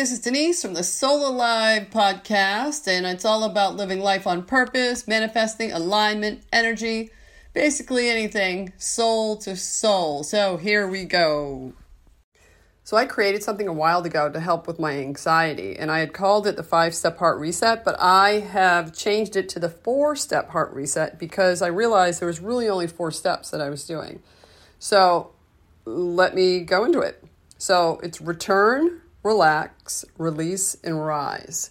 this is Denise from the Soul Alive podcast, and it's all about living life on purpose, manifesting alignment, energy, basically anything soul to soul. So here we go. So I created something a while ago to help with my anxiety, and I had called it the five step heart reset, but I have changed it to the four step heart reset because I realized there was really only four steps that I was doing. So let me go into it. So it's return, relax, release, and rise.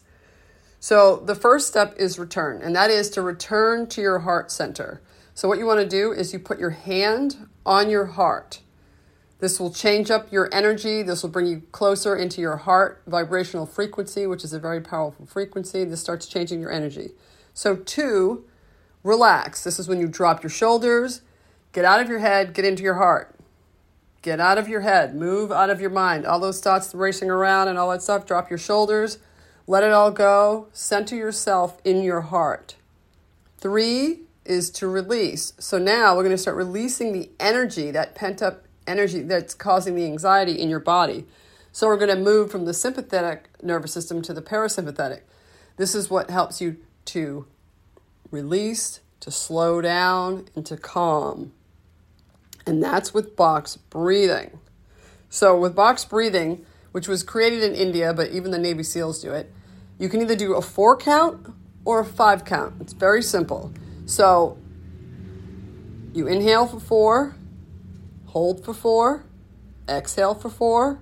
So the first step is return, and that is to return to your heart center. So what you want to do is you put your hand on your heart. This will change up your energy. This will bring you closer into your heart vibrational frequency, which is a very powerful frequency. This starts changing your energy. So, two, relax. This is when you drop your shoulders, get out of your head, get into your heart. Get out of your head, move out of your mind. All those thoughts racing around and all that stuff, drop your shoulders, let it all go. Center yourself in your heart. Three is to release. So now we're going to start releasing the energy, that pent up energy that's causing the anxiety in your body. So we're going to move from the sympathetic nervous system to the parasympathetic. This is what helps you to release, to slow down, and to calm and that's with box breathing. So, with box breathing, which was created in India, but even the Navy SEALs do it, you can either do a four count or a five count. It's very simple. So, you inhale for four, hold for four, exhale for four,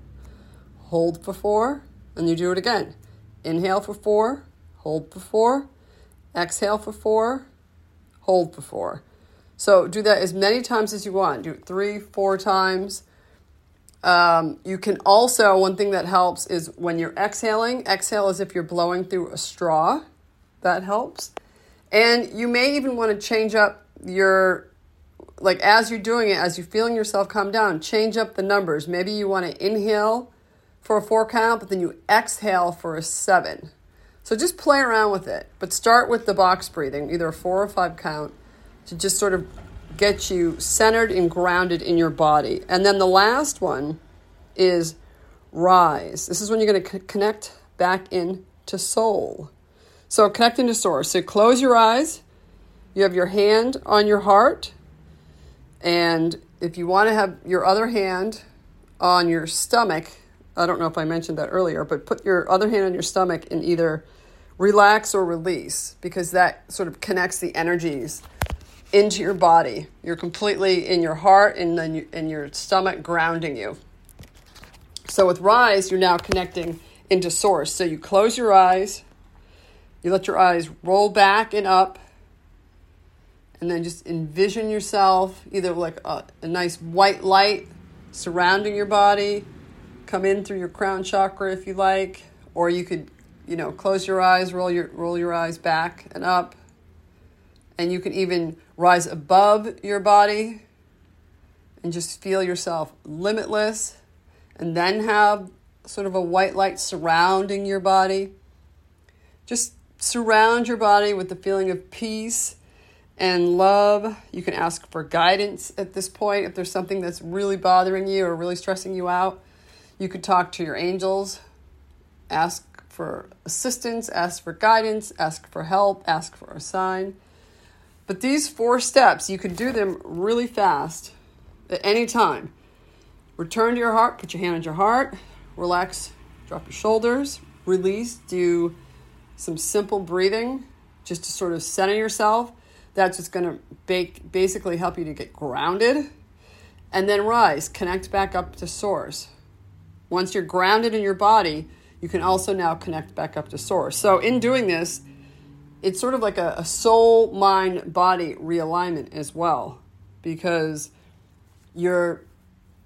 hold for four, and you do it again. Inhale for four, hold for four, exhale for four, hold for four. So do that as many times as you want. Do it three, four times. Um, you can also, one thing that helps is when you're exhaling, exhale as if you're blowing through a straw. That helps. And you may even want to change up your, like as you're doing it, as you're feeling yourself calm down, change up the numbers. Maybe you want to inhale for a four count, but then you exhale for a seven. So just play around with it, but start with the box breathing, either a four or five count to just sort of get you centered and grounded in your body. And then the last one is rise. This is when you're going to connect back into soul. So connect into source. So close your eyes. You have your hand on your heart. And if you want to have your other hand on your stomach, I don't know if I mentioned that earlier, but put your other hand on your stomach and either relax or release because that sort of connects the energies into your body. You're completely in your heart and then you, in your stomach grounding you. So with rise, you're now connecting into source. So you close your eyes, you let your eyes roll back and up, and then just envision yourself either like a, a nice white light surrounding your body, come in through your crown chakra if you like, or you could, you know, close your eyes, roll your roll your eyes back and up and you can even rise above your body and just feel yourself limitless and then have sort of a white light surrounding your body. Just surround your body with the feeling of peace and love. You can ask for guidance at this point if there's something that's really bothering you or really stressing you out. You could talk to your angels, ask for assistance, ask for guidance, ask for help, ask for a sign. But these four steps, you can do them really fast at any time. Return to your heart, put your hand on your heart, relax, drop your shoulders, release, do some simple breathing just to sort of center yourself. That's just going to basically help you to get grounded. And then rise, connect back up to source. Once you're grounded in your body, you can also now connect back up to source. So, in doing this, it's sort of like a, a soul, mind, body realignment as well, because you're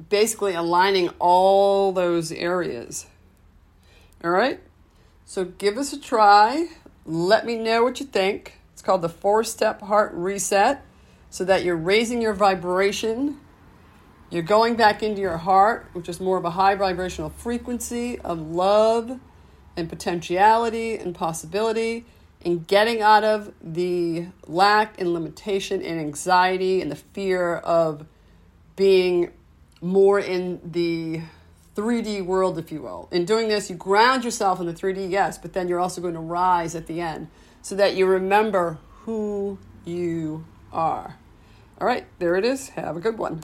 basically aligning all those areas. All right? So give us a try. Let me know what you think. It's called the four step heart reset so that you're raising your vibration. You're going back into your heart, which is more of a high vibrational frequency of love and potentiality and possibility and getting out of the lack and limitation and anxiety and the fear of being more in the 3D world, if you will. In doing this, you ground yourself in the 3D, yes, but then you're also going to rise at the end so that you remember who you are. All right, there it is. Have a good one.